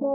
Hello,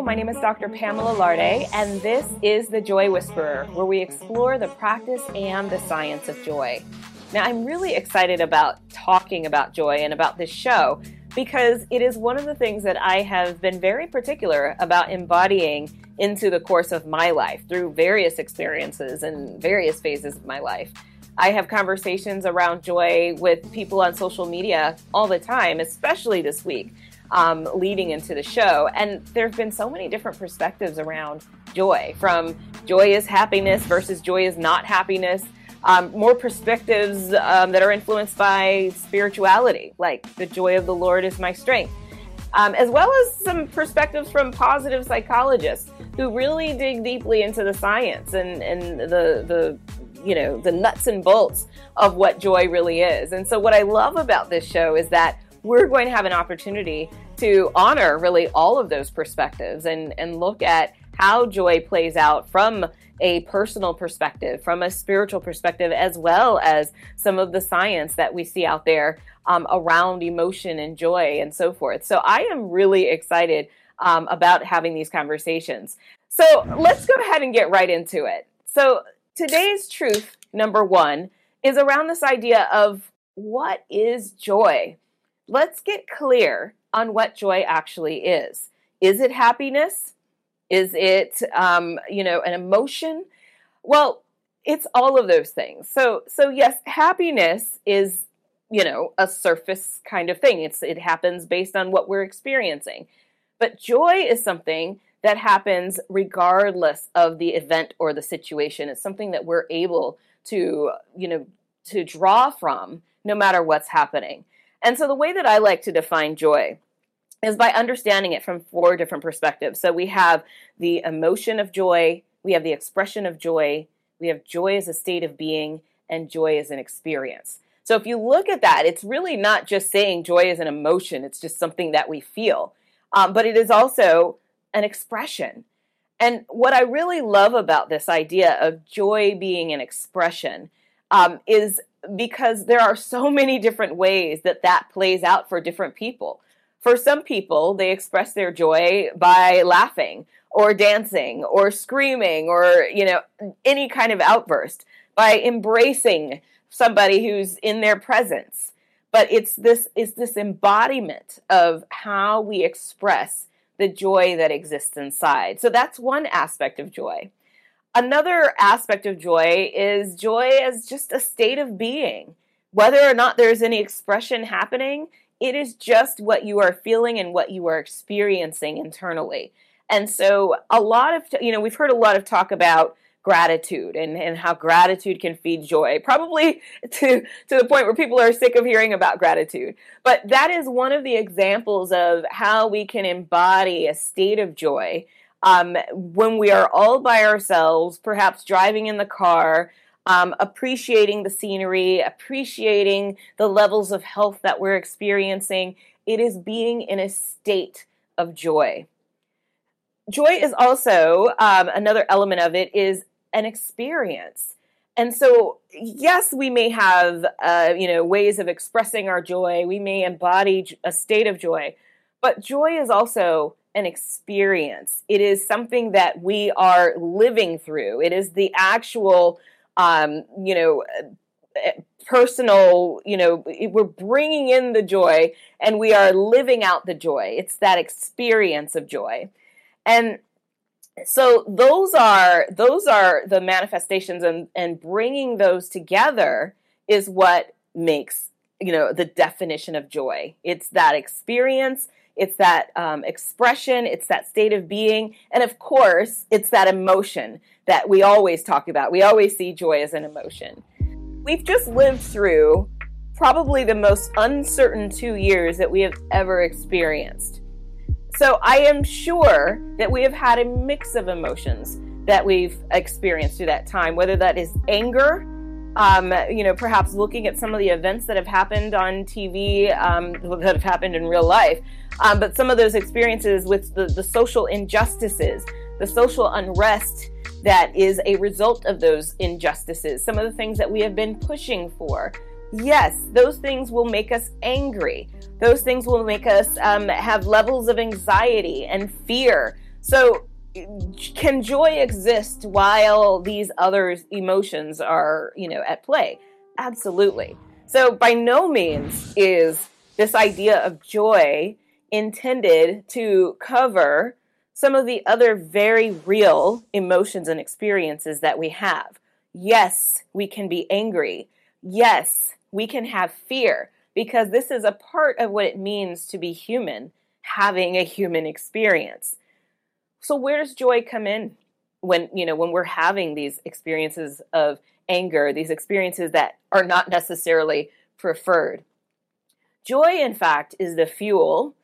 my name is Dr. Pamela Larde, and this is The Joy Whisperer, where we explore the practice and the science of joy. Now, I'm really excited about talking about joy and about this show because it is one of the things that I have been very particular about embodying into the course of my life through various experiences and various phases of my life. I have conversations around joy with people on social media all the time, especially this week, um, leading into the show. And there have been so many different perspectives around joy from joy is happiness versus joy is not happiness. Um, more perspectives um, that are influenced by spirituality, like the joy of the Lord is my strength, um, as well as some perspectives from positive psychologists who really dig deeply into the science and, and the, the you know the nuts and bolts of what joy really is. And so, what I love about this show is that we're going to have an opportunity to honor really all of those perspectives and and look at how joy plays out from a personal perspective, from a spiritual perspective, as well as some of the science that we see out there um, around emotion and joy and so forth. So I am really excited um, about having these conversations. So let's go ahead and get right into it. So today's truth, number one, is around this idea of what is joy? Let's get clear on what joy actually is. Is it happiness? Is it, um, you know, an emotion? Well, it's all of those things. So, so yes, happiness is, you know, a surface kind of thing. It's it happens based on what we're experiencing. But joy is something that happens regardless of the event or the situation. It's something that we're able to, you know, to draw from no matter what's happening. And so the way that I like to define joy is by understanding it from four different perspectives. So we have the emotion of joy, we have the expression of joy, we have joy as a state of being, and joy as an experience. So if you look at that, it's really not just saying joy is an emotion, it's just something that we feel. Um, but it is also an expression. And what I really love about this idea of joy being an expression um, is because there are so many different ways that that plays out for different people. For some people, they express their joy by laughing or dancing or screaming or, you know, any kind of outburst, by embracing somebody who's in their presence. But it's this is this embodiment of how we express the joy that exists inside. So that's one aspect of joy. Another aspect of joy is joy as just a state of being. Whether or not there's any expression happening, it is just what you are feeling and what you are experiencing internally. And so, a lot of, you know, we've heard a lot of talk about gratitude and, and how gratitude can feed joy, probably to, to the point where people are sick of hearing about gratitude. But that is one of the examples of how we can embody a state of joy um, when we are all by ourselves, perhaps driving in the car. Um, appreciating the scenery, appreciating the levels of health that we're experiencing. It is being in a state of joy. Joy is also um, another element of it is an experience. And so, yes, we may have, uh, you know, ways of expressing our joy. We may embody a state of joy, but joy is also an experience. It is something that we are living through. It is the actual, um, you know, uh, personal, you know, we're bringing in the joy and we are living out the joy. It's that experience of joy. And so those are those are the manifestations and and bringing those together is what makes you know the definition of joy it's that experience it's that um, expression it's that state of being and of course it's that emotion that we always talk about. We always see joy as an emotion. We've just lived through probably the most uncertain two years that we have ever experienced. So I am sure that we have had a mix of emotions that we've experienced through that time, whether that is anger, um, you know, perhaps looking at some of the events that have happened on TV, um, that have happened in real life, um, but some of those experiences with the, the social injustices, the social unrest, that is a result of those injustices, some of the things that we have been pushing for. Yes, those things will make us angry. Those things will make us um, have levels of anxiety and fear. So, can joy exist while these other emotions are, you know, at play? Absolutely. So, by no means is this idea of joy intended to cover some of the other very real emotions and experiences that we have. Yes, we can be angry. Yes, we can have fear because this is a part of what it means to be human, having a human experience. So where does joy come in when, you know, when we're having these experiences of anger, these experiences that are not necessarily preferred? Joy, in fact, is the fuel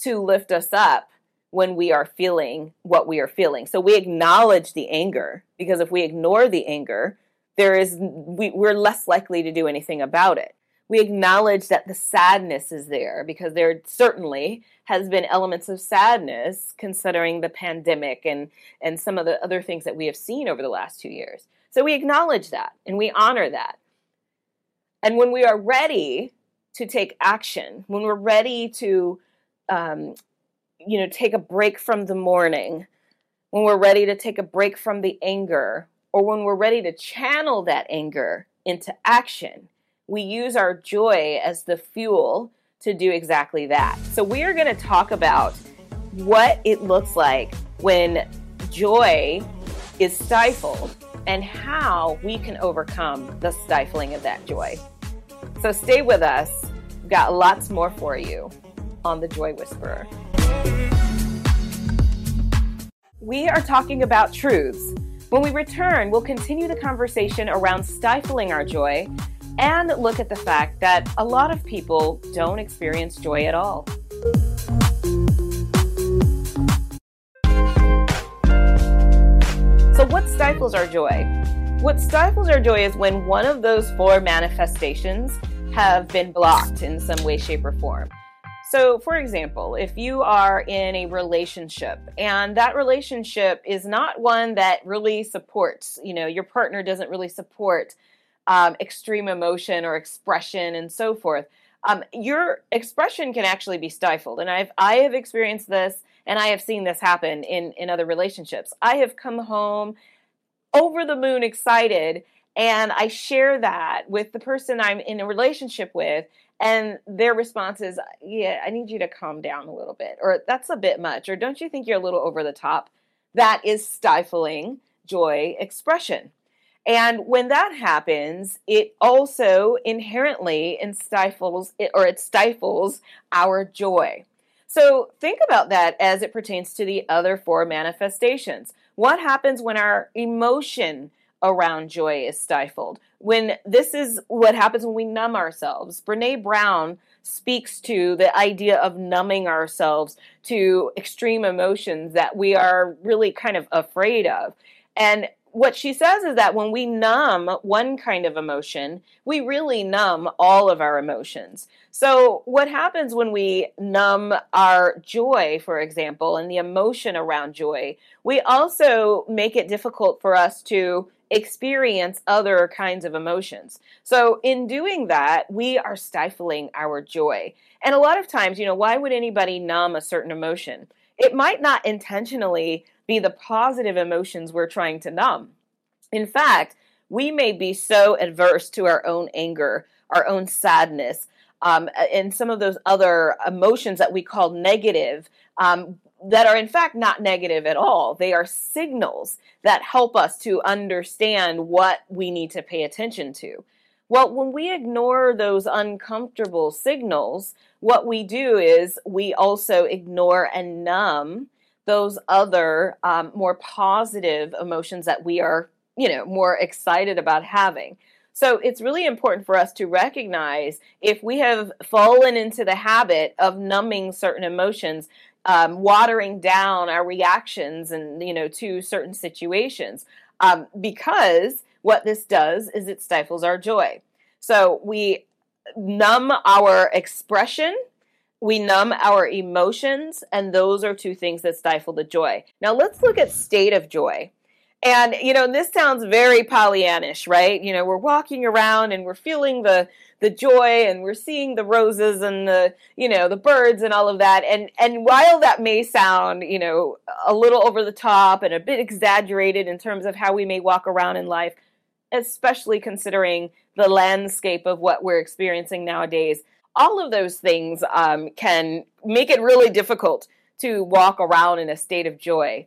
to lift us up when we are feeling what we are feeling. So we acknowledge the anger because if we ignore the anger, there is we, we're less likely to do anything about it. We acknowledge that the sadness is there because there certainly has been elements of sadness considering the pandemic and and some of the other things that we have seen over the last 2 years. So we acknowledge that and we honor that. And when we are ready to take action, when we're ready to um, you know, take a break from the mourning, when we're ready to take a break from the anger, or when we're ready to channel that anger into action, we use our joy as the fuel to do exactly that. So, we are going to talk about what it looks like when joy is stifled and how we can overcome the stifling of that joy. So, stay with us. We've got lots more for you on The Joy Whisperer. We are talking about truths. When we return, we'll continue the conversation around stifling our joy and look at the fact that a lot of people don't experience joy at all. So, what stifles our joy? What stifles our joy is when one of those four manifestations have been blocked in some way, shape, or form. So, for example, if you are in a relationship and that relationship is not one that really supports, you know, your partner doesn't really support um, extreme emotion or expression and so forth, um, your expression can actually be stifled. And I've I have experienced this, and I have seen this happen in in other relationships. I have come home over the moon excited, and I share that with the person I'm in a relationship with and their response is, Yeah, I need you to calm down a little bit, or that's a bit much, or don't you think you're a little over the top? That is stifling joy expression. And when that happens, it also inherently stifles it, or it stifles our joy. So think about that as it pertains to the other four manifestations. What happens when our emotion around joy is stifled. When this is what happens when we numb ourselves. Brene Brown speaks to the idea of numbing ourselves to extreme emotions that we are really kind of afraid of. And what she says is that when we numb one kind of emotion, we really numb all of our emotions. So, what happens when we numb our joy, for example, and the emotion around joy, we also make it difficult for us to experience other kinds of emotions. So, in doing that, we are stifling our joy. And a lot of times, you know, why would anybody numb a certain emotion? It might not intentionally be the positive emotions we're trying to numb. In fact, we may be so adverse to our own anger, our own sadness, um, and some of those other emotions that we call negative um, that are in fact not negative at all. They are signals that help us to understand what we need to pay attention to. Well, when we ignore those uncomfortable signals, what we do is we also ignore and numb those other um, more positive emotions that we are, you know, more excited about having. So it's really important for us to recognize if we have fallen into the habit of numbing certain emotions um, watering down our reactions and you know to certain situations um, because what this does is it stifles our joy so we numb our expression we numb our emotions and those are two things that stifle the joy now let's look at state of joy And, you know, this sounds very Pollyannish, right? You know, we're walking around and we're feeling the, the joy and we're seeing the roses and the, you know, the birds and all of that. And, and while that may sound, you know, a little over the top and a bit exaggerated in terms of how we may walk around in life, especially considering the landscape of what we're experiencing nowadays, all of those things um, can make it really difficult to walk around in a state of joy.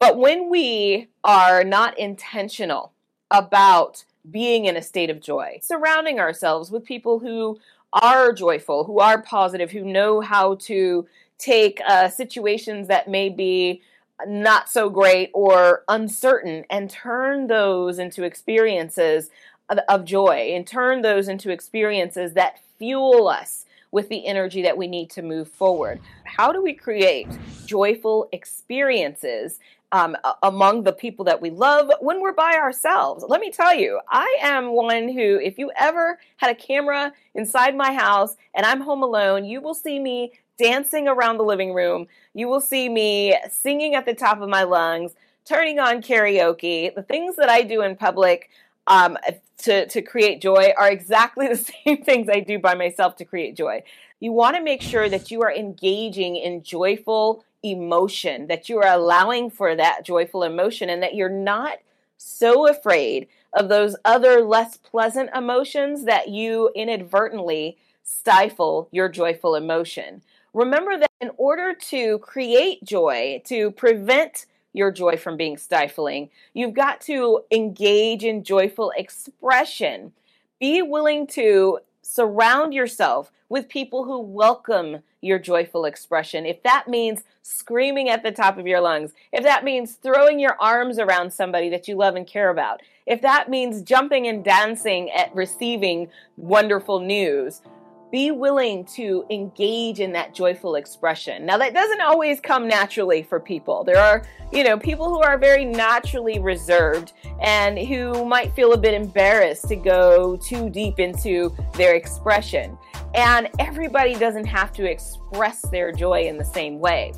But when we are not intentional about being in a state of joy, surrounding ourselves with people who are joyful, who are positive, who know how to take uh, situations that may be not so great or uncertain and turn those into experiences of, joy and turn those into experiences that fuel us with the energy that we need to move forward. How do we create joyful experiences um, among the people that we love when we're by ourselves. Let me tell you, I am one who, if you ever had a camera inside my house and I'm home alone, you will see me dancing around the living room. You will see me singing at the top of my lungs, turning on karaoke. The things that I do in public um, to, to create joy are exactly the same things I do by myself to create joy. You want to make sure that you are engaging in joyful emotion, that you are allowing for that joyful emotion, and that you're not so afraid of those other less pleasant emotions that you inadvertently stifle your joyful emotion. Remember that in order to create joy, to prevent your joy from being stifling, you've got to engage in joyful expression. Be willing to surround yourself with people who welcome your joyful expression. If that means screaming at the top of your lungs, if that means throwing your arms around somebody that you love and care about, if that means jumping and dancing at receiving wonderful news, be willing to engage in that joyful expression. Now, that doesn't always come naturally for people. There are, you know, people who are very naturally reserved and who might feel a bit embarrassed to go too deep into their expression. And everybody doesn't have to express their joy in the same way.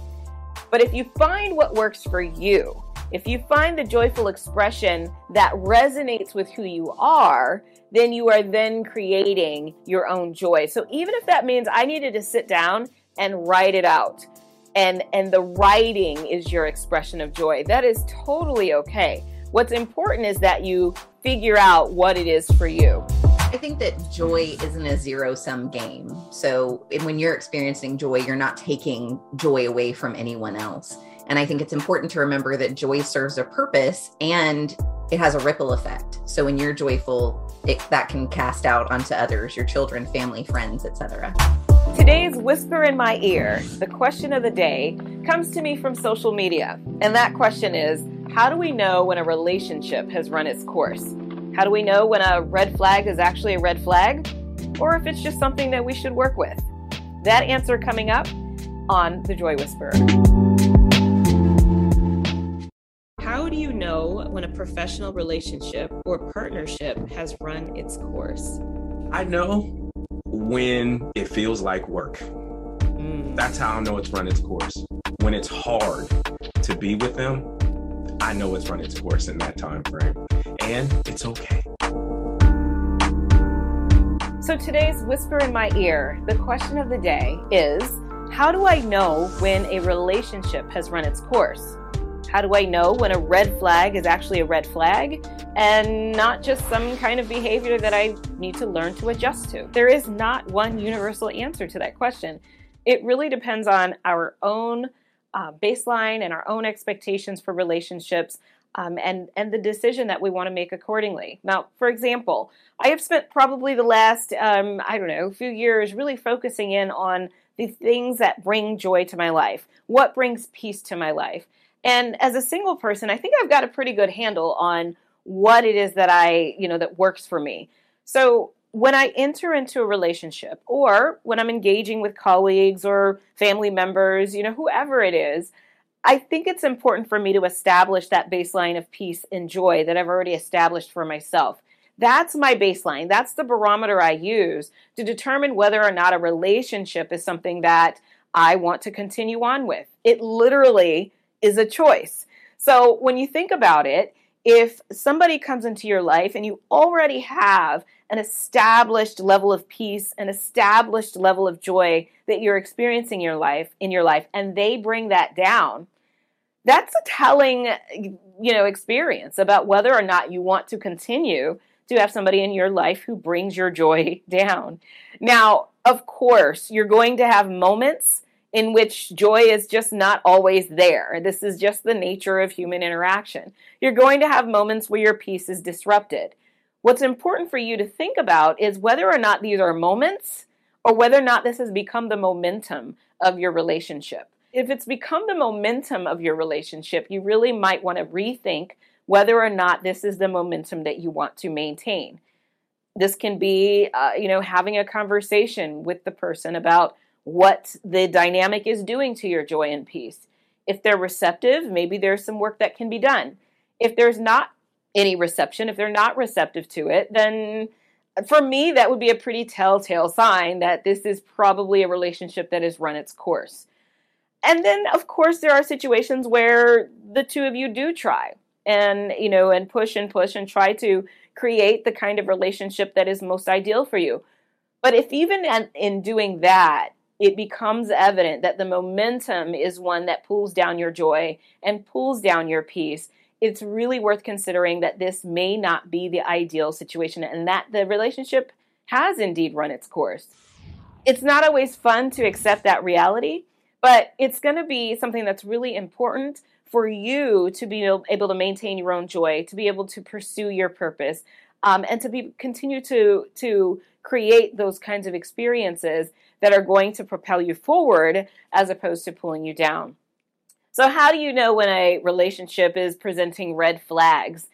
But if you find what works for you, if you find the joyful expression that resonates with who you are, then you are then creating your own joy. So even if that means I needed to sit down and write it out, and and the writing is your expression of joy, that is totally okay. What's important is that you figure out what it is for you. I think that joy isn't a zero sum game. So when you're experiencing joy, you're not taking joy away from anyone else. And I think it's important to remember that joy serves a purpose and it has a ripple effect. So when you're joyful, it, that can cast out onto others, your children, family, friends, etc. Today's whisper in my ear, the question of the day, comes to me from social media. And that question is, how do we know when a relationship has run its course? How do we know when a red flag is actually a red flag or if it's just something that we should work with? That answer coming up on The Joy Whisperer. Know when a professional relationship or partnership has run its course? I know when it feels like work. Mm. That's how I know it's run its course. When it's hard to be with them, I know it's run its course in that time frame. And it's okay. So today's whisper in my ear, the question of the day is how do I know when a relationship has run its course? How do I know when a red flag is actually a red flag and not just some kind of behavior that I need to learn to adjust to? There is not one universal answer to that question. It really depends on our own uh, baseline and our own expectations for relationships um, and and the decision that we want to make accordingly. Now, for example, I have spent probably the last um, I don't know few years really focusing in on the things that bring joy to my life, what brings peace to my life, and as a single person, I think I've got a pretty good handle on what it is that I you know that works for me. So when I enter into a relationship or when I'm engaging with colleagues or family members, you know, whoever it is, I think it's important for me to establish that baseline of peace and joy that I've already established for myself. That's my baseline. That's the barometer I use to determine whether or not a relationship is something that I want to continue on with. It literally is a choice. So when you think about it, if somebody comes into your life and you already have an established level of peace, an established level of joy that you're experiencing your life in your life and they bring that down, that's a telling you know experience about whether or not you want to continue to have somebody in your life who brings your joy down. Now, of course, you're going to have moments in which joy is just not always there. This is just the nature of human interaction. You're going to have moments where your peace is disrupted. What's important for you to think about is whether or not these are moments or whether or not this has become the momentum of your relationship. If it's become the momentum of your relationship, you really might want to rethink whether or not this is the momentum that you want to maintain. This can be, uh, you know, having a conversation with the person about what the dynamic is doing to your joy and peace. If they're receptive, maybe there's some work that can be done. If there's not any reception, if they're not receptive to it, then for me, that would be a pretty telltale sign that this is probably a relationship that has run its course. And then, of course, there are situations where the two of you do try and, you know, and push and push and try to create the kind of relationship that is most ideal for you. But if even in doing that, it becomes evident that the momentum is one that pulls down your joy and pulls down your peace, it's really worth considering that this may not be the ideal situation and that the relationship has indeed run its course. It's not always fun to accept that reality, but it's going to be something that's really important for you to be able to maintain your own joy, to be able to pursue your purpose, um, and to be continue to to create those kinds of experiences that are going to propel you forward as opposed to pulling you down. So, how do you know when a relationship is presenting red flags?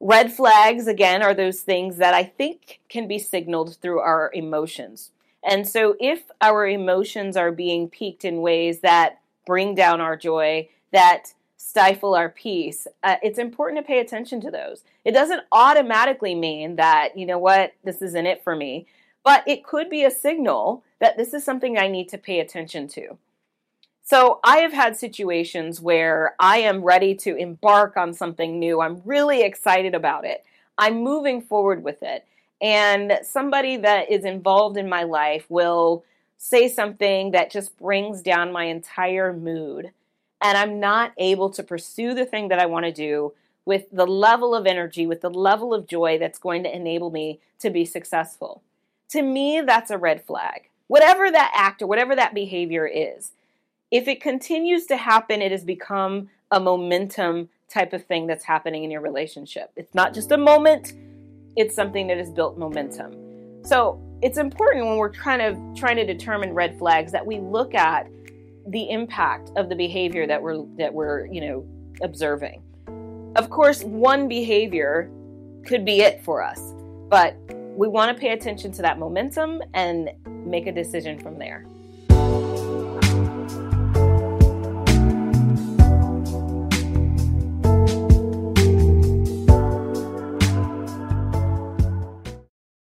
Red flags, again, are those things that I think can be signaled through our emotions. And so, if our emotions are being piqued in ways that bring down our joy, that stifle our peace, uh, it's important to pay attention to those. It doesn't automatically mean that, you know what, this isn't it for me, but it could be a signal that this is something I need to pay attention to. So I have had situations where I am ready to embark on something new. I'm really excited about it. I'm moving forward with it. And somebody that is involved in my life will say something that just brings down my entire mood. And I'm not able to pursue the thing that I want to do with the level of energy, with the level of joy that's going to enable me to be successful. To me, that's a red flag whatever that act or whatever that behavior is, if it continues to happen, it has become a momentum type of thing that's happening in your relationship. It's not just a moment, it's something that has built momentum. So it's important when we're kind of trying to determine red flags that we look at the impact of the behavior that we're that we're, you know, observing. Of course, one behavior could be it for us, but we want to pay attention to that momentum and make a decision from there.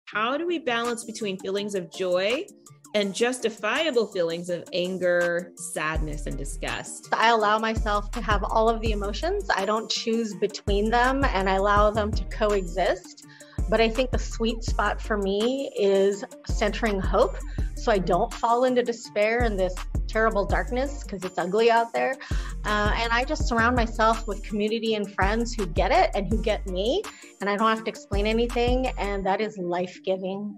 How do we balance between feelings of joy and justifiable feelings of anger, sadness, and disgust. I allow myself to have all of the emotions. I don't choose between them and I allow them to coexist. But I think the sweet spot for me is centering hope so I don't fall into despair and this terrible darkness because it's ugly out there. Uh, and I just surround myself with community and friends who get it and who get me. And I don't have to explain anything. And that is life giving.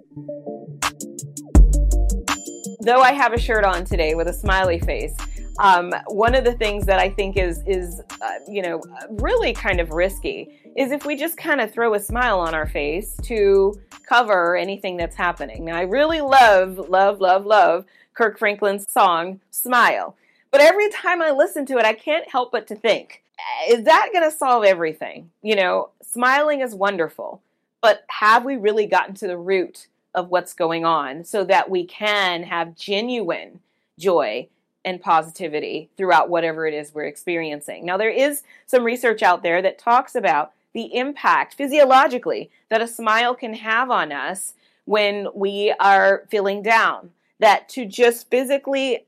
Though I have a shirt on today with a smiley face, um, one of the things that I think is is uh, you know really kind of risky is if we just kind of throw a smile on our face to cover anything that's happening. Now, I really love, love, love, love Kirk Franklin's song "Smile," but every time I listen to it, I can't help but to think, is that going to solve everything? You know, smiling is wonderful, but have we really gotten to the root of what's going on so that we can have genuine joy and positivity throughout whatever it is we're experiencing. Now, there is some research out there that talks about the impact physiologically that a smile can have on us when we are feeling down. That to just physically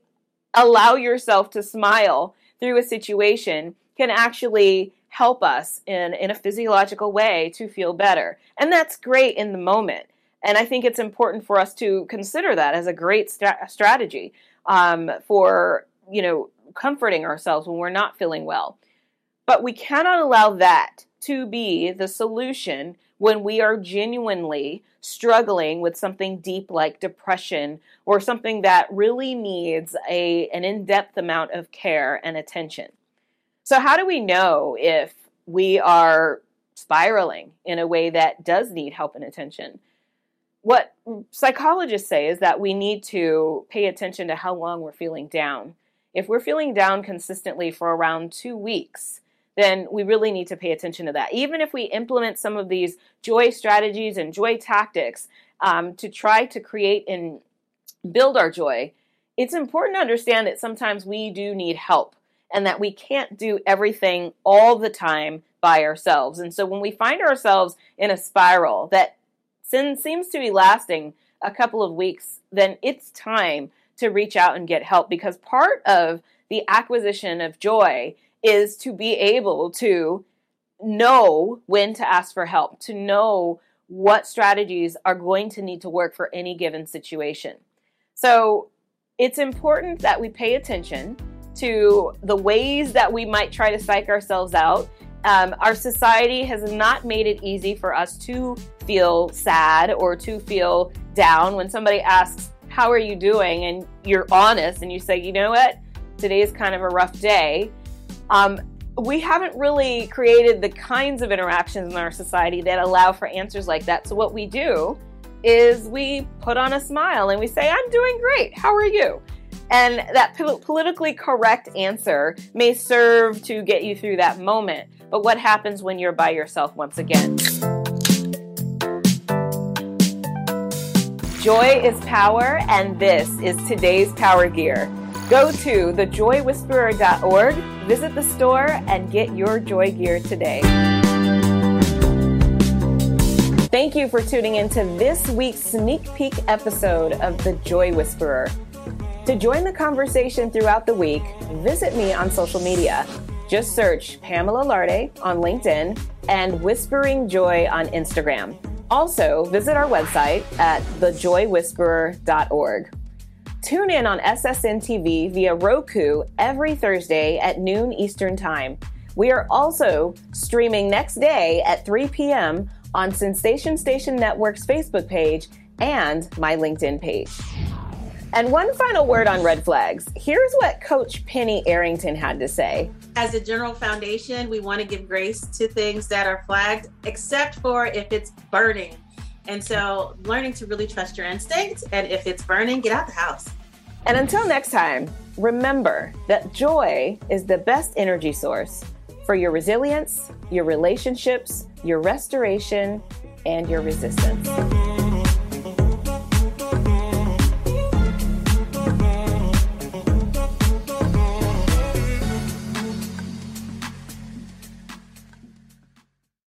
allow yourself to smile through a situation can actually help us in, in a physiological way to feel better. And that's great in the moment. And I think it's important for us to consider that as a great st- strategy um, for, you know, comforting ourselves when we're not feeling well. But we cannot allow that to be the solution when we are genuinely struggling with something deep like depression or something that really needs a, an in depth amount of care and attention. So, how do we know if we are spiraling in a way that does need help and attention? What psychologists say is that we need to pay attention to how long we're feeling down. If we're feeling down consistently for around two weeks, then we really need to pay attention to that. Even if we implement some of these joy strategies and joy tactics um, to try to create and build our joy, it's important to understand that sometimes we do need help and that we can't do everything all the time by ourselves. And so when we find ourselves in a spiral that seems to be lasting a couple of weeks, then it's time to reach out and get help because part of the acquisition of joy is to be able to know when to ask for help, to know what strategies are going to need to work for any given situation. So it's important that we pay attention to the ways that we might try to psych ourselves out. Um, our society has not made it easy for us to feel sad or to feel down when somebody asks, How are you doing? and you're honest and you say, You know what? Today is kind of a rough day. Um, we haven't really created the kinds of interactions in our society that allow for answers like that. So, what we do is we put on a smile and we say, I'm doing great. How are you? And that politically correct answer may serve to get you through that moment. But what happens when you're by yourself once again? Joy is power, and this is today's Power Gear. Go to thejoywhisperer.org, visit the store, and get your joy gear today. Thank you for tuning into this week's sneak peek episode of The Joy Whisperer. To join the conversation throughout the week, visit me on social media. Just search Pamela Larde on LinkedIn and Whispering Joy on Instagram. Also, visit our website at thejoywhisperer.org. Tune in on SSN TV via Roku every Thursday at noon Eastern Time. We are also streaming next day at 3 p.m. on Sensation Station Network's Facebook page and my LinkedIn page. And one final word on red flags. Here's what Coach Penny Arrington had to say. As a general foundation, we want to give grace to things that are flagged, except for if it's burning and so learning to really trust your instinct. And if it's burning, get out the house. And until next time, remember that joy is the best energy source for your resilience, your relationships, your restoration, and your resistance.